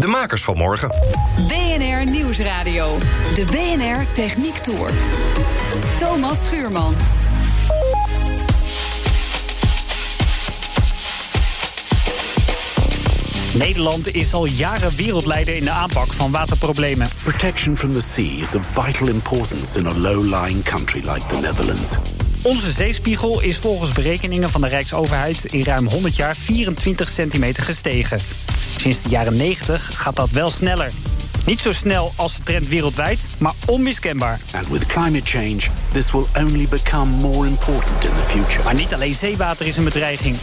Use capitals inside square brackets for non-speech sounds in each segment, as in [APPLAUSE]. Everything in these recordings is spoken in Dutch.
De makers van morgen. BNR Nieuwsradio. De BNR Techniek Tour. Thomas Schuurman. Nederland is al jaren wereldleider in de aanpak van waterproblemen. Protection from the sea is of vital importance in a low-lying country like the Netherlands. Onze zeespiegel is volgens berekeningen van de Rijksoverheid in ruim 100 jaar 24 centimeter gestegen. Sinds de jaren 90 gaat dat wel sneller. Niet zo snel als de trend wereldwijd, maar onmiskenbaar. And with climate change, this will only become more important in the future. Maar niet alleen zeewater is een bedreiging.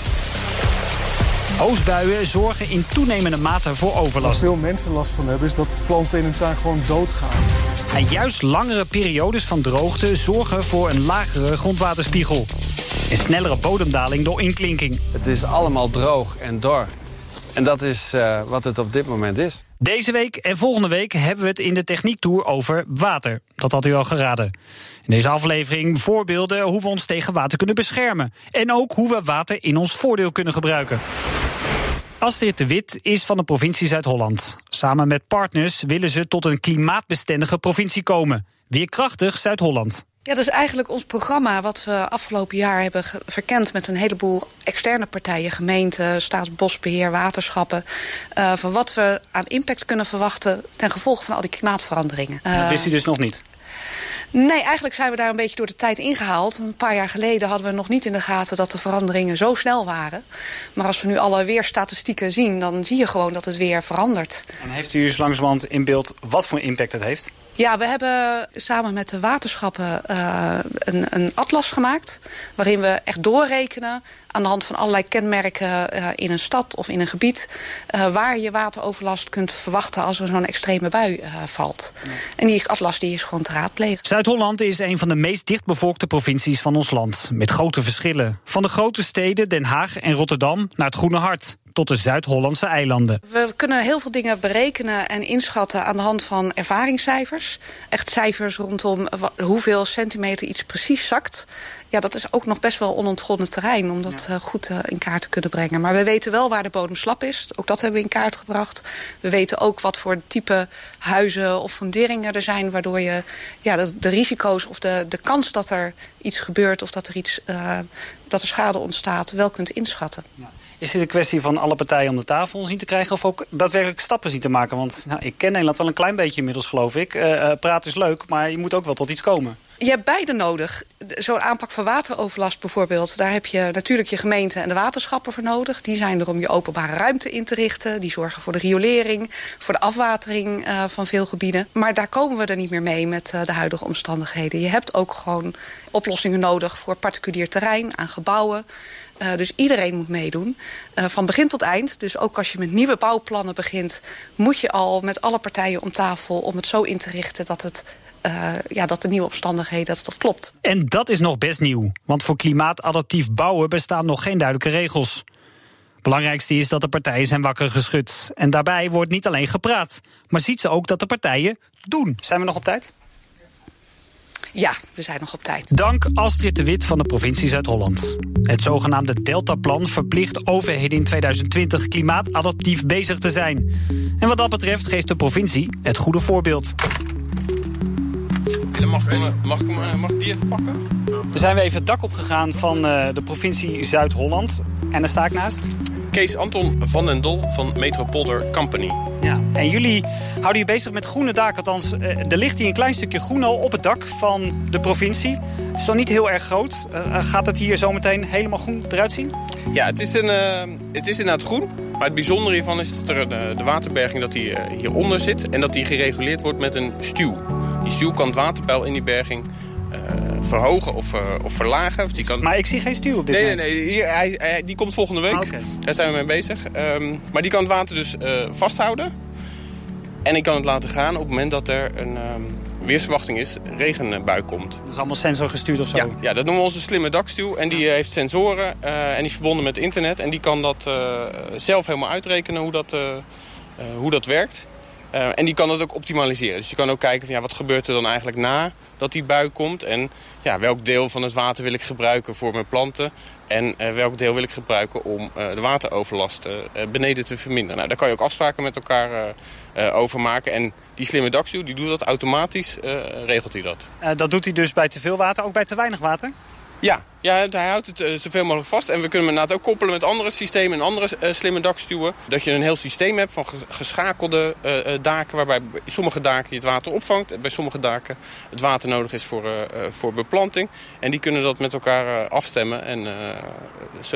Oostbuien zorgen in toenemende mate voor Waar overlast. veel mensen last van hebben, is dat planten in een tuin gewoon doodgaan. En juist langere periodes van droogte zorgen voor een lagere grondwaterspiegel. En snellere bodemdaling door inklinking. Het is allemaal droog en dor. En dat is eh, wat het op dit moment is. Deze week en volgende week hebben we het in de Techniektour over water. Dat had u al geraden. In deze aflevering voorbeelden hoe we ons tegen water kunnen beschermen. En ook hoe we water in ons voordeel kunnen gebruiken. Astrid de Wit is van de provincie Zuid-Holland. Samen met partners willen ze tot een klimaatbestendige provincie komen. Weerkrachtig Zuid-Holland. Ja, dat is eigenlijk ons programma wat we afgelopen jaar hebben verkend met een heleboel externe partijen, gemeenten, staatsbosbeheer, waterschappen. eh, van wat we aan impact kunnen verwachten ten gevolge van al die klimaatveranderingen. Dat Eh, wist u dus nog niet. Nee, eigenlijk zijn we daar een beetje door de tijd ingehaald. Een paar jaar geleden hadden we nog niet in de gaten dat de veranderingen zo snel waren. Maar als we nu alle weerstatistieken zien, dan zie je gewoon dat het weer verandert. En heeft u dus langzamerhand in beeld wat voor impact het heeft? Ja, we hebben samen met de waterschappen eh, een, een atlas gemaakt. Waarin we echt doorrekenen aan de hand van allerlei kenmerken eh, in een stad of in een gebied. eh, waar je wateroverlast kunt verwachten als er zo'n extreme bui eh, valt. En die atlas die is gewoon te raadplegen. Zuid-Holland is een van de meest dichtbevolkte provincies van ons land. Met grote verschillen. Van de grote steden Den Haag en Rotterdam naar het Groene Hart. Tot de Zuid-Hollandse eilanden. We kunnen heel veel dingen berekenen en inschatten aan de hand van ervaringscijfers. Echt cijfers rondom hoeveel centimeter iets precies zakt. Ja, dat is ook nog best wel onontgonnen terrein om dat eh, goed eh, in kaart te kunnen brengen. Maar we weten wel waar de bodem slap is. Ook dat hebben we in kaart gebracht. We weten ook wat voor type huizen of funderingen er zijn... waardoor je ja, de, de risico's of de, de kans dat er iets gebeurt... of dat er, iets, eh, dat er schade ontstaat, wel kunt inschatten. Is dit een kwestie van alle partijen om de tafel zien te krijgen... of ook daadwerkelijk stappen zien te maken? Want nou, ik ken Nederland wel een klein beetje inmiddels, geloof ik. Eh eh, praten is leuk, maar je moet ook wel tot iets komen. Je hebt beide nodig. Zo'n aanpak van wateroverlast bijvoorbeeld... daar heb je natuurlijk je gemeente en de waterschappen voor nodig. Die zijn er om je openbare ruimte in te richten. Die zorgen voor de riolering, voor de afwatering eh, van veel gebieden. Maar daar komen we er niet meer mee met de huidige omstandigheden. Je hebt ook gewoon oplossingen nodig voor particulier terrein, aan gebouwen... Uh, dus iedereen moet meedoen, uh, van begin tot eind. Dus ook als je met nieuwe bouwplannen begint... moet je al met alle partijen om tafel om het zo in te richten... dat, het, uh, ja, dat de nieuwe omstandigheden, dat dat klopt. En dat is nog best nieuw. Want voor klimaatadaptief bouwen bestaan nog geen duidelijke regels. Belangrijkste is dat de partijen zijn wakker geschud. En daarbij wordt niet alleen gepraat, maar ziet ze ook dat de partijen doen. Zijn we nog op tijd? Ja, we zijn nog op tijd. Dank Astrid de Wit van de provincie Zuid-Holland. Het zogenaamde Deltaplan verplicht overheden in 2020 klimaatadaptief bezig te zijn. En wat dat betreft geeft de provincie het goede voorbeeld. Mag ik, mag, ik, mag ik die even pakken? We zijn we even het dak opgegaan van uh, de provincie Zuid-Holland. En daar sta ik naast. Kees Anton van den Dol van Metropolder Company. Ja, en jullie houden je bezig met groene daken. Althans, uh, er ligt hier een klein stukje groen al op het dak van de provincie. Het is dan niet heel erg groot. Uh, gaat het hier zometeen helemaal groen eruit zien? Ja, het is, een, uh, het is inderdaad groen. Maar het bijzondere hiervan is dat er de, de waterberging dat die, hieronder zit... en dat die gereguleerd wordt met een stuw. Die stuw kan het waterpeil in die berging uh, verhogen of, uh, of verlagen. Of die kan... Maar ik zie geen stuw op dit nee, moment. Nee, nee, hier, hij, hij, die komt volgende week. Ah, okay. Daar zijn we mee bezig. Um, maar die kan het water dus uh, vasthouden. En ik kan het laten gaan op het moment dat er een um, weersverwachting is, regenbui komt. Dat is allemaal sensorgestuurd of zo? Ja, ja, dat noemen we onze slimme dakstuw. En die heeft sensoren en die is verbonden met internet. En die kan dat zelf helemaal uitrekenen hoe dat, hoe dat werkt. En die kan dat ook optimaliseren. Dus je kan ook kijken van ja, wat gebeurt er dan eigenlijk na dat die bui komt. En ja, welk deel van het water wil ik gebruiken voor mijn planten. En uh, welk deel wil ik gebruiken om uh, de wateroverlast beneden te verminderen. Nou, daar kan je ook afspraken met elkaar over maken. En die slimme dakstuw die doet dat automatisch, regelt hij dat. dat doet hij dus bij te veel water, ook bij te weinig water? Ja, ja hij houdt het uh, zoveel mogelijk vast. En we kunnen hem inderdaad ook koppelen met andere systemen en andere uh, slimme dakstuwen. Dat je een heel systeem hebt van geschakelde uh, daken... waarbij bij sommige daken je het water opvangt... en bij sommige daken het water nodig is voor, voor beplanting. En die kunnen dat met elkaar afstemmen. En,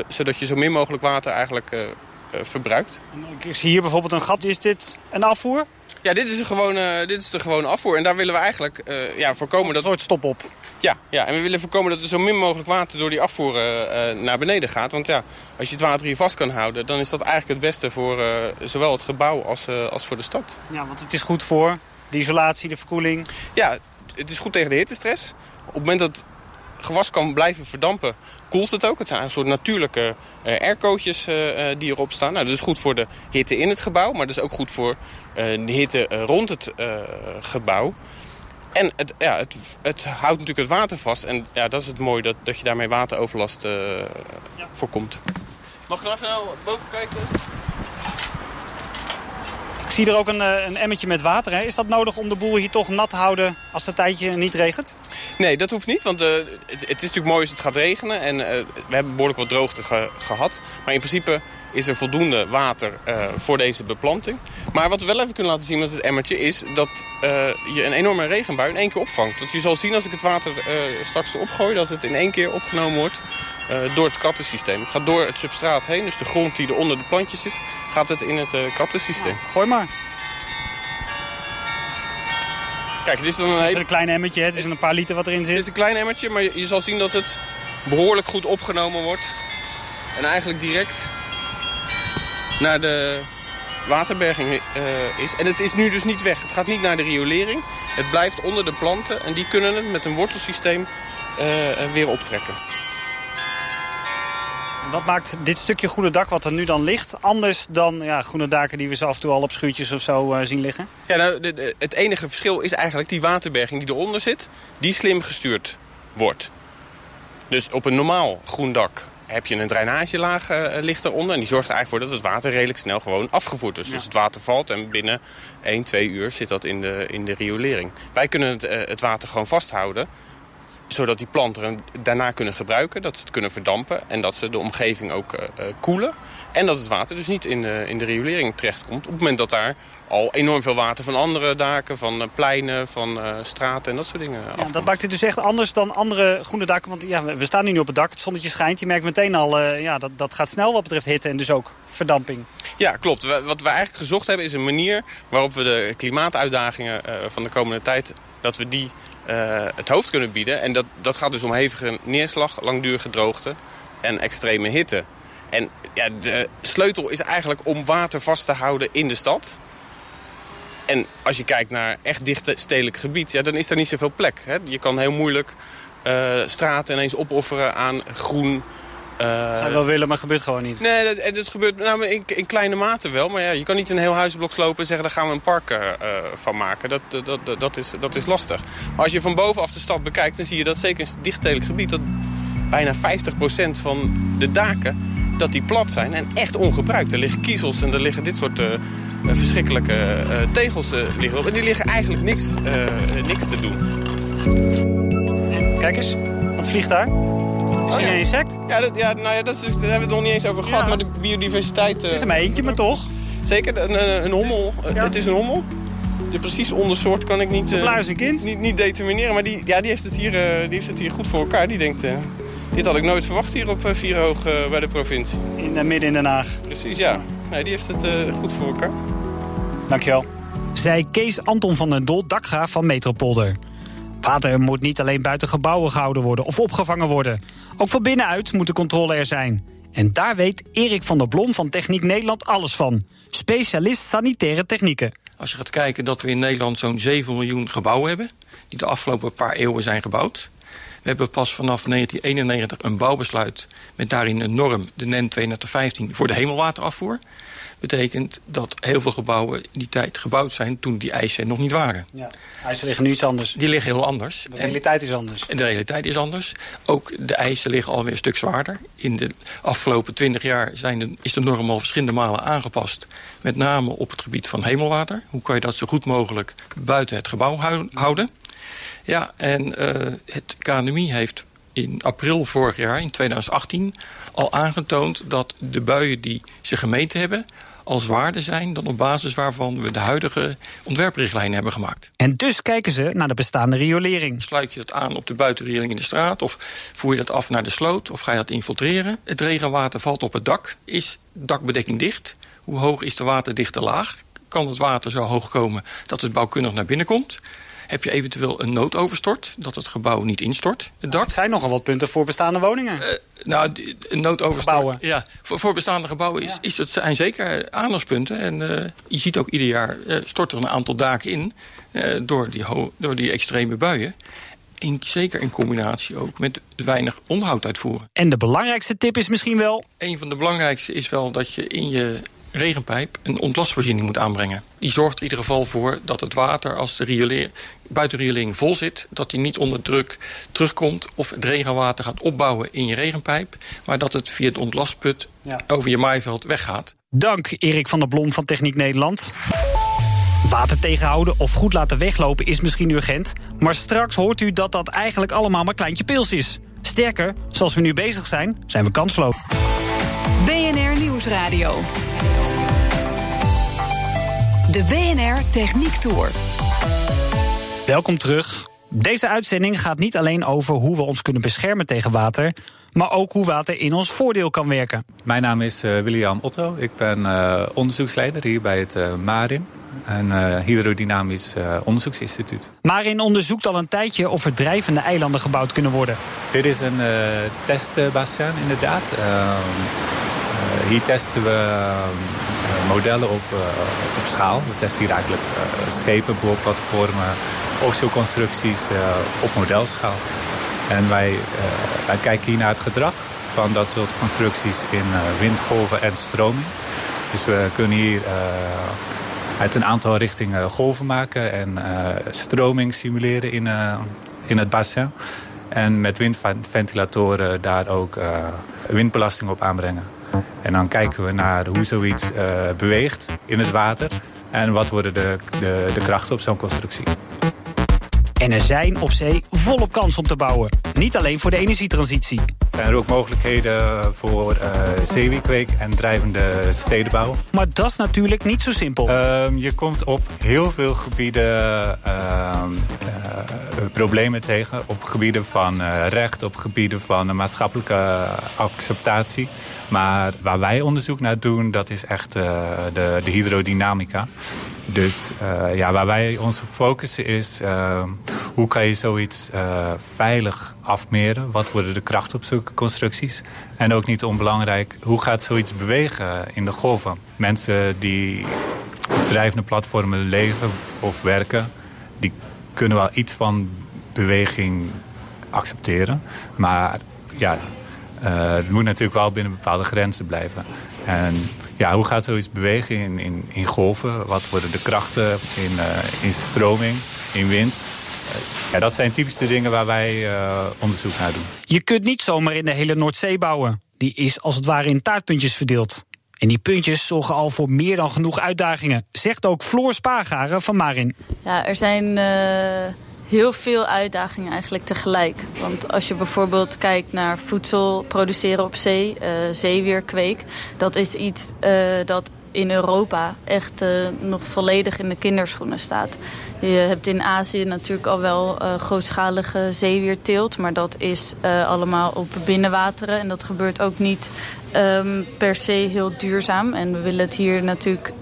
zodat je zo min mogelijk water eigenlijk verbruikt. Ik zie hier bijvoorbeeld een gat. Is dit een afvoer? Ja, dit is, een gewone, dit is de gewone afvoer. En daar willen we eigenlijk ja, voorkomen dat... Een soort stop op. Ja, ja, en we willen voorkomen dat er zo min mogelijk water door die afvoer uh, naar beneden gaat. Want ja, als je het water hier vast kan houden, dan is dat eigenlijk het beste voor uh, zowel het gebouw als, als voor de stad. Ja, want het is goed voor de isolatie, de verkoeling. Ja, het is goed tegen de hittestress. Op het moment dat gewas kan blijven verdampen, koelt het ook. Het zijn een soort natuurlijke uh, aircootjes die erop staan. Nou, dat is goed voor de hitte in het gebouw, maar dat is ook goed voor de hitte rond het gebouw. En het, ja, het, het houdt natuurlijk het water vast. En ja, dat is het mooie, dat, dat je daarmee wateroverlast ja. voorkomt. Mag ik nog even naar boven kijken? Zie er ook een, eh, een emmetje met water. Hè. Is dat nodig om de boel hier toch nat te houden als het tijdje niet regent? Nee, dat hoeft niet. Want uh, het, is natuurlijk mooi als het gaat regenen. En uh, we hebben behoorlijk wat droogte ge gehad. Maar in principe is er voldoende water voor deze beplanting. Maar wat we wel even kunnen laten zien met het emmertje... is dat je een enorme regenbui in één keer opvangt. Want je zal zien als ik het water straks erop gooi... dat het in één keer opgenomen wordt door het kattensysteem. Het gaat door het substraat heen, dus de grond die er onder de plantjes zit... gaat het in het kattensysteem. Ja, gooi maar. Kijk, dit is dan een, het is een klein emmertje, het is een paar liter wat erin zit. Het is een klein emmertje, maar je, je zal zien dat het behoorlijk goed opgenomen wordt. En eigenlijk direct naar de waterberging uh, is. En het is nu dus niet weg. Het gaat niet naar de riolering. Het blijft onder de planten en die kunnen het met een wortelsysteem uh, weer optrekken. Wat maakt dit stukje groene dak wat er nu dan ligt... anders dan ja, groene daken die we zo af en toe al op schuurtjes of zo uh, zien liggen? Ja, nou, de, de, het enige verschil is eigenlijk die waterberging die eronder zit... die slim gestuurd wordt. Dus op een normaal groen dak heb je een drainagelaag uh, ligt eronder. En die zorgt er eigenlijk voor dat het water redelijk snel gewoon afgevoerd is. Ja. Dus het water valt en binnen 1, 2 uur zit dat in de, in de riolering. Wij kunnen het, uh, het water gewoon vasthouden zodat die planten daarna kunnen gebruiken, dat ze het kunnen verdampen... en dat ze de omgeving ook uh, koelen. En dat het water dus niet in de, in de riolering terechtkomt... op het moment dat daar al enorm veel water van andere daken, van pleinen, van uh, straten en dat soort dingen ja, Dat maakt het dus echt anders dan andere groene daken. Want ja, we staan nu op het dak, het zonnetje schijnt. Je merkt meteen al, uh, ja, dat, dat gaat snel wat betreft hitte en dus ook verdamping. Ja, klopt. Wat we eigenlijk gezocht hebben is een manier waarop we de klimaatuitdagingen van de komende tijd... dat we die uh, het hoofd kunnen bieden. En dat, dat gaat dus om hevige neerslag, langdurige droogte en extreme hitte. En ja, de sleutel is eigenlijk om water vast te houden in de stad. En als je kijkt naar echt dicht stedelijk gebied, ja, dan is er niet zoveel plek. Hè? Je kan heel moeilijk uh, straten ineens opofferen aan groen, uh, Zou je wel willen, maar gebeurt gewoon niet. Nee, dat, dat gebeurt nou, in, in, kleine mate wel. Maar ja, je kan niet een heel huisblok slopen en zeggen... daar gaan we een park uh, van maken. Dat, dat, dat, dat, is, dat is lastig. Maar als je van bovenaf de stad bekijkt... dan zie je dat zeker in het dichtstedelijk gebied... dat bijna 50% van de daken dat die plat zijn en echt ongebruikt. Er liggen kiezels en er liggen dit soort uh, verschrikkelijke tegels liggen op. En die liggen eigenlijk niks, niks te doen. En kijk eens, wat vliegt daar? Is oh, ja. een insect? Ja, dat, ja, nou ja dat is, daar hebben we het nog niet eens over gehad. Ja. Maar de biodiversiteit... Uh, het is er maar eentje, maar toch? Zeker, een, een hommel. Ja. Het is een hommel. De precieze ondersoort kan ik niet, uh, kind. niet, niet determineren. Maar die, ja, die, heeft het hier, uh, die heeft het hier goed voor elkaar. Die denkt, dit had ik nooit verwacht hier op Vierhoog bij de provincie. In, midden in Den Haag. Precies, ja. Nee, die heeft het goed voor elkaar. Dankjewel. Zij Kees Anton van den Dol, dakgraaf van Metropolder. Water moet niet alleen buiten gebouwen gehouden worden of opgevangen worden. Ook van binnenuit moet de controle er zijn. En daar weet Erik van der Blom van Techniek Nederland alles van. Specialist sanitaire technieken. Als je gaat kijken dat we in Nederland zo'n 7 miljoen gebouwen hebben... die de afgelopen paar eeuwen zijn gebouwd. We hebben pas vanaf 1991 een bouwbesluit met daarin een norm, de NEN 215, voor de hemelwaterafvoer. Betekent dat heel veel gebouwen in die tijd gebouwd zijn toen die eisen nog niet waren. Ja, eisen liggen nu iets anders. Die liggen heel anders. De realiteit is anders. En de realiteit is anders. Ook de eisen liggen alweer een stuk zwaarder. In de afgelopen 20 jaar zijn de, is de norm al verschillende malen aangepast. Met name op het gebied van hemelwater. Hoe kan je dat zo goed mogelijk buiten het gebouw houden? Ja, en uh, het KNMI heeft in april vorig jaar, in 2018, al aangetoond dat de buien die ze gemeten hebben al zwaarder zijn dan op basis waarvan we de huidige ontwerprichtlijnen hebben gemaakt. En dus kijken ze naar de bestaande riolering. Sluit je dat aan op de buitenrioling in de straat of voer je dat af naar de sloot of ga je dat infiltreren? Het regenwater valt op het dak. Is dakbedekking dicht? Hoe hoog is de waterdichte laag? Kan het water zo hoog komen dat het bouwkundig naar binnen komt? Heb je eventueel een noodoverstort, dat het gebouw niet instort, het dak? Het zijn nogal wat punten voor bestaande woningen. Uh, nou, een noodoverstort... Ja, voor, voor bestaande gebouwen is, is het, zijn zeker aandachtspunten. En uh, je ziet ook ieder jaar uh, stort er een aantal daken in... door, die door die extreme buien. In, zeker in combinatie ook met weinig onderhoud uitvoeren. En de belangrijkste tip is misschien wel... Een van de belangrijkste is wel dat je in je regenpijp een ontlastvoorziening moet aanbrengen. Die zorgt er in ieder geval voor dat het water, als de rioleer, buitenrioling vol zit... dat die niet onder druk terugkomt of het regenwater gaat opbouwen in je regenpijp... maar dat het via het ontlastput ja. over je maaiveld weggaat. Dank Erik van der Blom van Techniek Nederland. Water tegenhouden of goed laten weglopen is misschien urgent... maar straks hoort u dat dat eigenlijk allemaal maar kleintje pils is. Sterker, zoals we nu bezig zijn, zijn we kansloos. BNR Nieuwsradio. De BNR Techniek Tour. Welkom terug. Deze uitzending gaat niet alleen over hoe we ons kunnen beschermen tegen water, maar ook hoe water in ons voordeel kan werken. Mijn naam is uh, William Otto. Ik ben uh, onderzoeksleider hier bij het uh, MARIN. Een hydrodynamisch onderzoeksinstituut. Marin onderzoekt al een tijdje of er drijvende eilanden gebouwd kunnen worden. Dit is een testbassin inderdaad. Ehm, hier testen we modellen op, op schaal. We testen hier eigenlijk schepen, boorplatformen, offshore-constructies op modelschaal. En wij, wij kijken hier naar het gedrag van dat soort constructies in windgolven en stroming. Dus we kunnen hier uit een aantal richtingen golven maken en stroming simuleren in, in het bassin. En met windventilatoren daar ook windbelasting op aanbrengen. En dan kijken we naar hoe zoiets uh, beweegt in het water. En wat worden de, de, de krachten op zo'n constructie. En er zijn op zee volop kans om te bouwen. Niet alleen voor de energietransitie. Zijn er ook mogelijkheden voor uh, zeewierkweek en drijvende stedenbouw? Maar dat is natuurlijk niet zo simpel. Uh, je komt op heel veel gebieden uh, problemen tegen. Op gebieden van recht, op gebieden van maatschappelijke acceptatie. Maar waar wij onderzoek naar doen, dat is echt uh, de, de, hydrodynamica. Dus uh, ja, waar wij ons op focussen is... Uh, hoe kan je zoiets veilig afmeren? Wat worden de krachten op zulke constructies? En ook niet onbelangrijk, hoe gaat zoiets bewegen in de golven? Mensen die op drijvende platformen leven of werken... die kunnen wel iets van beweging accepteren. Maar ja, het moet natuurlijk wel binnen bepaalde grenzen blijven. En ja, hoe gaat zoiets bewegen in, in, in golven? Wat worden de krachten in, uh, in stroming, in wind? Uh, ja, dat zijn typisch de dingen waar wij onderzoek naar doen. Je kunt niet zomaar in de hele Noordzee bouwen. Die is als het ware in taartpuntjes verdeeld. En die puntjes zorgen al voor meer dan genoeg uitdagingen, zegt ook Floor Spaargaren van Marin. Ja, er zijn heel veel uitdagingen eigenlijk tegelijk. Want als je bijvoorbeeld kijkt naar voedsel produceren op zee, uh, dat is iets uh, dat in Europa echt uh, nog volledig in de kinderschoenen staat. Je hebt in Azië natuurlijk al wel grootschalige zeewierteelt... maar dat is allemaal op binnenwateren en dat gebeurt ook niet um, per se heel duurzaam. En we willen het hier natuurlijk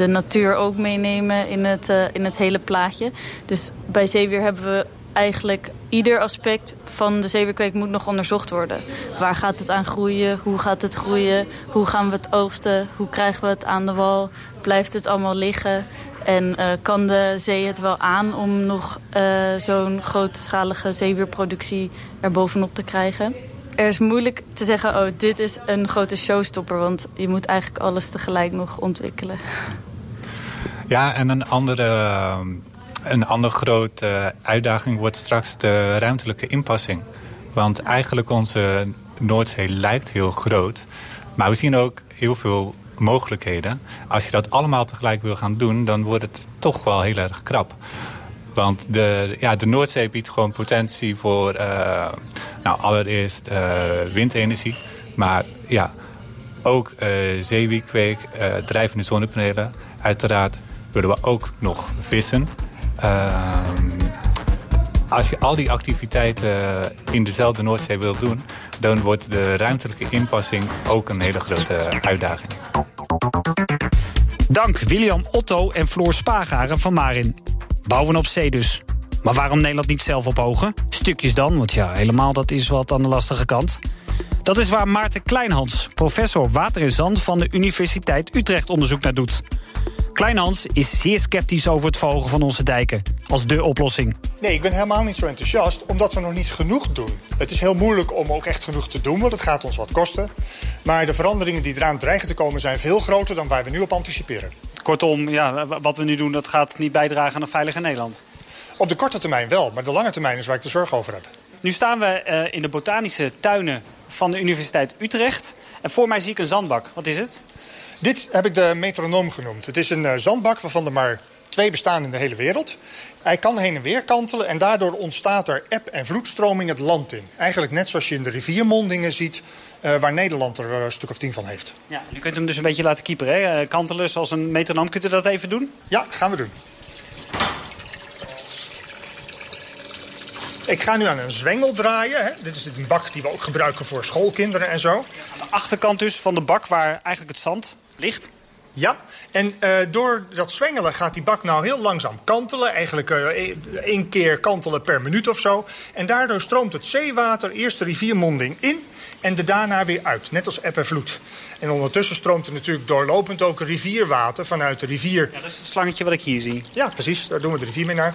de natuur ook meenemen in het, uh, in het hele plaatje. Dus bij zeewier hebben we eigenlijk ieder aspect van de zeewierkweek moet nog onderzocht worden. Waar gaat het aan groeien? Hoe gaat het groeien? Hoe gaan we het oogsten? Hoe krijgen we het aan de wal? Blijft het allemaal liggen? En uh, kan de zee het wel aan om nog uh, zo'n grootschalige zeewierproductie er bovenop te krijgen? Er is moeilijk te zeggen, oh, dit is een grote showstopper. Want je moet eigenlijk alles tegelijk nog ontwikkelen. Ja, en een andere, een andere grote uitdaging wordt straks de ruimtelijke inpassing. Want eigenlijk onze Noordzee lijkt heel groot. Maar we zien ook heel veel mogelijkheden. Als je dat allemaal tegelijk wil gaan doen, dan wordt het toch wel heel erg krap. Want de, ja, de Noordzee biedt gewoon potentie voor uh, nou, allereerst uh, windenergie. Maar ja, ook uh, drijvende zonnepanelen. Uiteraard willen we ook nog vissen. Ehm, als je al die activiteiten in dezelfde Noordzee wil doen... dan wordt de ruimtelijke inpassing ook een hele grote uitdaging. Dank William Otto en Floor Spagaren van Marin. Bouwen op zee dus. Maar waarom Nederland niet zelf op ogen? Stukjes dan, want ja, helemaal dat is wat aan de lastige kant. Dat is waar Maarten Kleinhans, professor water en zand... van de Universiteit Utrecht onderzoek naar doet. Kleinhans is zeer sceptisch over het verhogen van onze dijken. Als de oplossing. Nee, ik ben helemaal niet zo enthousiast, omdat we nog niet genoeg doen. Het is heel moeilijk om ook echt genoeg te doen, want het gaat ons wat kosten. Maar de veranderingen die eraan dreigen te komen zijn veel groter dan waar we nu op anticiperen. Kortom, ja, wat we nu doen, dat gaat niet bijdragen aan een veilige Nederland. Op de korte termijn wel, maar de lange termijn is waar ik de zorg over heb. Nu staan we uh, in de botanische tuinen van de Universiteit Utrecht. En voor mij zie ik een zandbak. Wat is het? Dit heb ik de metronoom genoemd. Het is een uh, zandbak waarvan er maar twee bestaan in de hele wereld. Hij kan heen en weer kantelen en daardoor ontstaat er eb- en vloedstroming het land in. Eigenlijk net zoals je in de riviermondingen ziet... Uh, waar Nederland er een stuk of tien van heeft. Ja, u kunt hem dus een beetje laten kieperen, hè? kantelen zoals een metronoom. Kunt u dat even doen? Ja, gaan we doen. Ik ga nu aan een zwengel draaien. Hè. Dit is een bak die we ook gebruiken voor schoolkinderen en zo. Aan de achterkant dus van de bak waar eigenlijk het zand ligt. Ja, en uh, door dat zwengelen gaat die bak nou heel langzaam kantelen. Eigenlijk uh, één keer kantelen per minuut of zo. En daardoor stroomt het zeewater eerst de riviermonding in en de daarna weer uit. Net als eb en vloed. En ondertussen stroomt er natuurlijk doorlopend ook rivierwater vanuit de rivier. Ja, dat is het slangetje wat ik hier zie. Ja, precies. Daar doen we de rivier mee naar.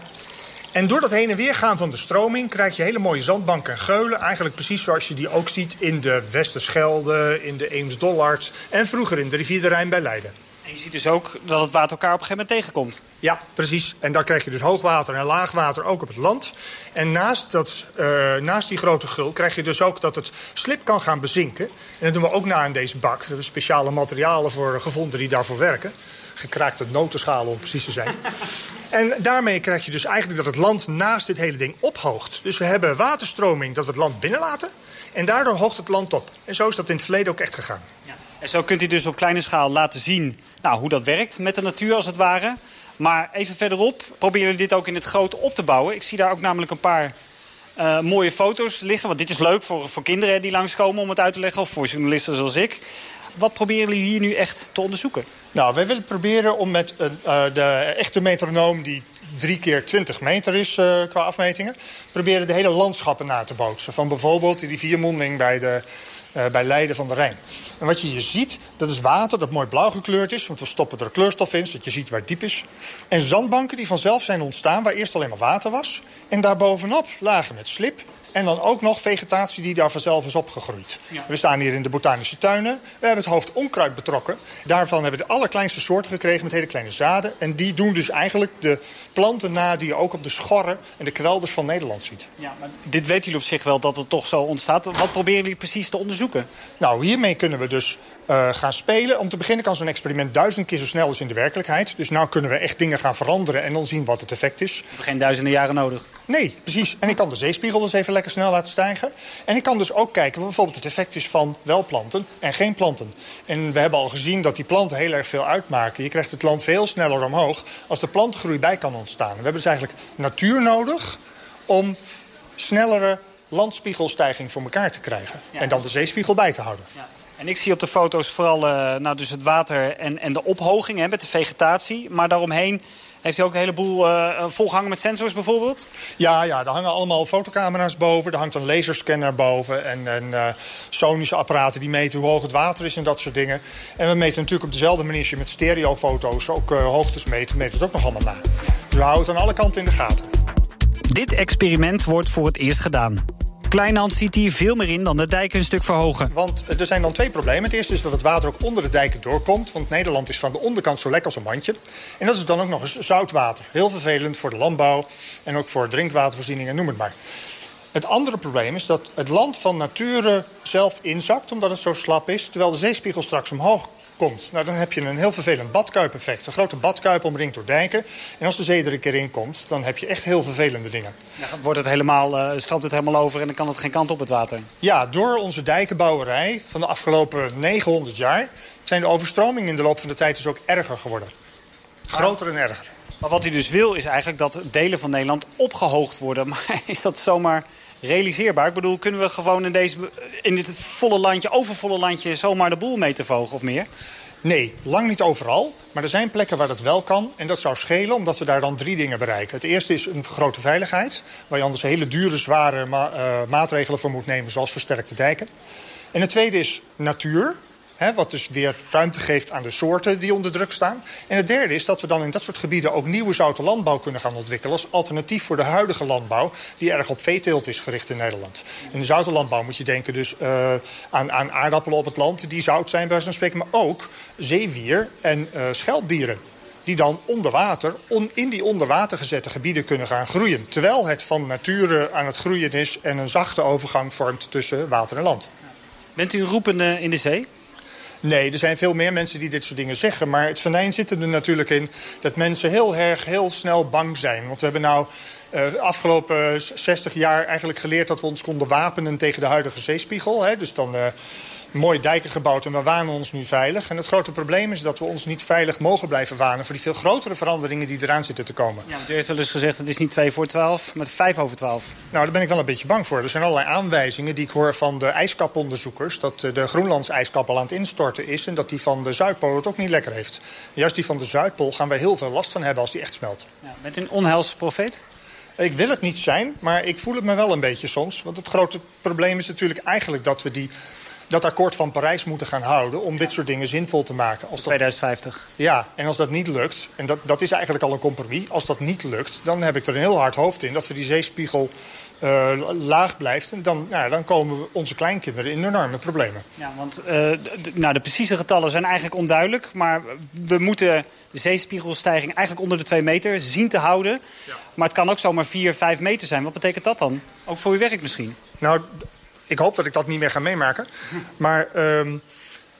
En door dat heen en weer gaan van de stroming krijg je hele mooie zandbanken en geulen. Eigenlijk precies zoals je die ook ziet in de Westerschelde, in de Eems-Dollard en vroeger in de rivier de Rijn bij Leiden. En je ziet dus ook dat het water elkaar op een gegeven moment tegenkomt. Ja, precies. En dan krijg je dus hoogwater en laagwater ook op het land. En naast, dat, uh, naast die grote gul krijg je dus ook dat het slip kan gaan bezinken. En dat doen we ook na in deze bak. Er zijn speciale materialen voor gevonden die daarvoor werken. Gekraakte notenschalen om precies te zijn. [LAUGHS] En daarmee krijg je dus eigenlijk dat het land naast dit hele ding ophoogt. Dus we hebben waterstroming dat we het land binnenlaten. En daardoor hoogt het land op. En zo is dat in het verleden ook echt gegaan. Ja. En zo kunt u dus op kleine schaal laten zien nou, hoe dat werkt met de natuur als het ware. Maar even verderop proberen we dit ook in het grote op te bouwen. Ik zie daar ook namelijk een paar uh, mooie foto's liggen. Want dit is leuk voor, voor kinderen die langskomen om het uit te leggen. Of voor journalisten zoals ik. Wat proberen jullie hier nu echt te onderzoeken? Nou, wij willen proberen om met uh, de echte metronoom... die drie keer 20 meter is uh, qua afmetingen... proberen de hele landschappen na te bootsen. Van bijvoorbeeld die riviermonding bij, de, bij Leiden van de Rijn. En wat je hier ziet, dat is water dat mooi blauw gekleurd is. Want we stoppen er kleurstof in, zodat je ziet waar het diep is. En zandbanken die vanzelf zijn ontstaan, waar eerst alleen maar water was. En daarbovenop lagen met slip en dan ook nog vegetatie die daar vanzelf is opgegroeid. Ja. We staan hier in de botanische tuinen. We hebben het hoofd onkruid betrokken. Daarvan hebben we de allerkleinste soorten gekregen met hele kleine zaden. En die doen dus eigenlijk de planten na die je ook op de schorren en de kwelders van Nederland ziet. Ja, maar dit weten jullie op zich wel dat het toch zo ontstaat. Wat proberen jullie precies te onderzoeken? Nou, hiermee kunnen we dus uh, gaan spelen. Om te beginnen kan zo'n experiment duizend keer zo snel als in de werkelijkheid. Dus nu kunnen we echt dingen gaan veranderen en dan zien wat het effect is. We hebben geen duizenden jaren nodig. Nee, precies. En ik kan de zeespiegel dus even lekker snel laten stijgen. En ik kan dus ook kijken wat bijvoorbeeld het effect is van wel planten en geen planten. En we hebben al gezien dat die planten heel erg veel uitmaken. Je krijgt het land veel sneller omhoog als de plantengroei bij kan ontstaan. We hebben dus eigenlijk natuur nodig om snellere landspiegelstijging voor elkaar te krijgen. Ja. En dan de zeespiegel bij te houden. Ja. En ik zie op de foto's vooral uh, nou, dus het water en, en de ophoging hè, met de vegetatie. Maar daaromheen heeft hij ook een heleboel uh, volgehangen met sensors bijvoorbeeld? Ja, ja, er hangen allemaal fotocamera's boven. Er hangt een laserscanner boven. En, en uh, sonische apparaten die meten hoe hoog het water is en dat soort dingen. En we meten natuurlijk op dezelfde manier als je met stereofoto's ook uh, hoogtes meet. meten het ook nog allemaal na. Dus we houden het aan alle kanten in de gaten. Dit experiment wordt voor het eerst gedaan. Kleinhand ziet hier veel meer in dan de dijken een stuk verhogen. Want er zijn dan twee problemen. Het eerste is dat het water ook onder de dijken doorkomt. Want Nederland is van de onderkant zo lekker als een mandje. En dat is dan ook nog eens zoutwater. Heel vervelend voor de landbouw en ook voor drinkwatervoorzieningen, noem het maar. Het andere probleem is dat het land van nature zelf inzakt... omdat het zo slap is, terwijl de zeespiegel straks omhoog komt. Nou, dan heb je een heel vervelend badkuipeffect. Een grote badkuip omringd door dijken. En als de zee er een keer in komt, dan heb je echt heel vervelende dingen. Ja, wordt het helemaal, uh, stroomt het helemaal over en dan kan het geen kant op het water? Ja, door onze dijkenbouwerij van de afgelopen 900 jaar... zijn de overstromingen in de loop van de tijd dus ook erger geworden. Groter en erger. Maar wat u dus wil is eigenlijk dat delen van Nederland opgehoogd worden. [LAUGHS] Maar is dat zomaar realiseerbaar? Ik bedoel, kunnen we gewoon in, deze, in dit volle landje, overvolle landje... zomaar de boel mee te vogen of meer? Nee, lang niet overal. Maar er zijn plekken waar dat wel kan. En dat zou schelen omdat we daar dan drie dingen bereiken. Het eerste is een vergrote veiligheid. Waar je anders hele dure, zware uh, maatregelen voor moet nemen. Zoals versterkte dijken. En het tweede is natuur. Wat dus weer ruimte geeft aan de soorten die onder druk staan. En het derde is dat we dan in dat soort gebieden ook nieuwe zoute landbouw kunnen gaan ontwikkelen. Als alternatief voor de huidige landbouw, die erg op veeteelt is gericht in Nederland. In de zoute landbouw moet je denken dus uh, aan, aan, aardappelen op het land die zout zijn, bij zo'n spreken. Maar ook zeewier en uh, schelpdieren die dan onder water, in die onder water gezette gebieden kunnen gaan groeien. Terwijl het van nature aan het groeien is en een zachte overgang vormt tussen water en land. Bent u een roepende in de zee? Nee, er zijn veel meer mensen die dit soort dingen zeggen. Maar het venijn zit er natuurlijk in dat mensen heel erg, heel snel bang zijn. Want we hebben nou de afgelopen 60 jaar eigenlijk geleerd dat we ons konden wapenen tegen de huidige zeespiegel. Hè. Dus dan... Uh, mooi dijken gebouwd en we wanen ons nu veilig. En het grote probleem is dat we ons niet veilig mogen blijven wanen... voor die veel grotere veranderingen die eraan zitten te komen. Ja, want u heeft wel eens gezegd het is niet 2 voor 12, maar 5 over 12. Nou, daar ben ik wel een beetje bang voor. Er zijn allerlei aanwijzingen die ik hoor van de ijskaponderzoekers... dat de Groenlandse ijskap al aan het instorten is... en dat die van de Zuidpool het ook niet lekker heeft. juist die van de Zuidpool gaan wij heel veel last van hebben als die echt smelt. Ja, bent u een onheilsprofeet? Ik wil het niet zijn, maar ik voel het me wel een beetje soms. Want het grote probleem is natuurlijk eigenlijk dat we die dat akkoord van Parijs moeten gaan houden... om dit soort dingen zinvol te maken. Als dat, 2050. Ja, en als dat niet lukt, en dat, dat is eigenlijk al een compromis... als dat niet lukt, dan heb ik er een heel hard hoofd in... dat we die zeespiegel uh, laag blijft. En dan, nou, dan komen onze kleinkinderen in enorme problemen. Ja, want uh, de, nou, de precieze getallen zijn eigenlijk onduidelijk... maar we moeten de zeespiegelstijging eigenlijk onder de 2 meter zien te houden. Ja. Maar het kan ook zomaar 4, 5 meter zijn. Wat betekent dat dan? Ook voor uw werk misschien? Nou, ik hoop dat ik dat niet meer ga meemaken. Maar um,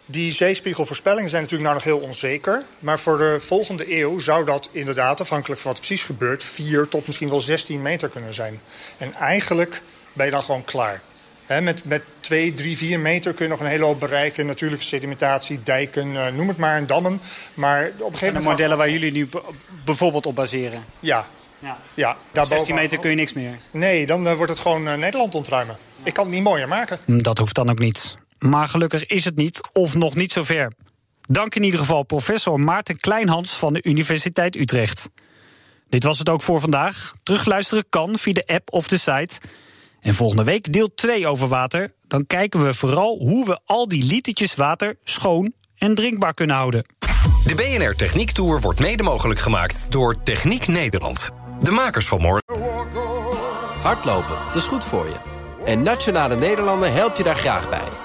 die zeespiegelvoorspellingen zijn natuurlijk nou nog heel onzeker. Maar voor de volgende eeuw zou dat inderdaad, afhankelijk van wat precies gebeurt... 4 tot misschien wel 16 meter kunnen zijn. En eigenlijk ben je dan gewoon klaar. He, met, met 2, 3, 4 meter kun je nog een hele hoop bereiken. Natuurlijke sedimentatie, dijken, uh, noem het maar, en dammen. Maar op een gegeven moment... de modellen waar jullie nu bijvoorbeeld op baseren? Ja. ja. ja 16 meter kun je niks meer? Nee, dan uh, wordt het gewoon uh, Nederland ontruimen. Ik kan het niet mooier maken. Dat hoeft dan ook niet. Maar gelukkig is het niet, of nog niet zover. Dank in ieder geval professor Maarten Kleinhans van de Universiteit Utrecht. Dit was het ook voor vandaag. Terugluisteren kan via de app of de site. En volgende week deel 2 over water. Dan kijken we vooral hoe we al die litertjes water schoon en drinkbaar kunnen houden. De BNR Techniek Tour wordt mede mogelijk gemaakt door Techniek Nederland. De makers van morgen. Hardlopen, dat is goed voor je. En Nationale Nederlanden helpt je daar graag bij.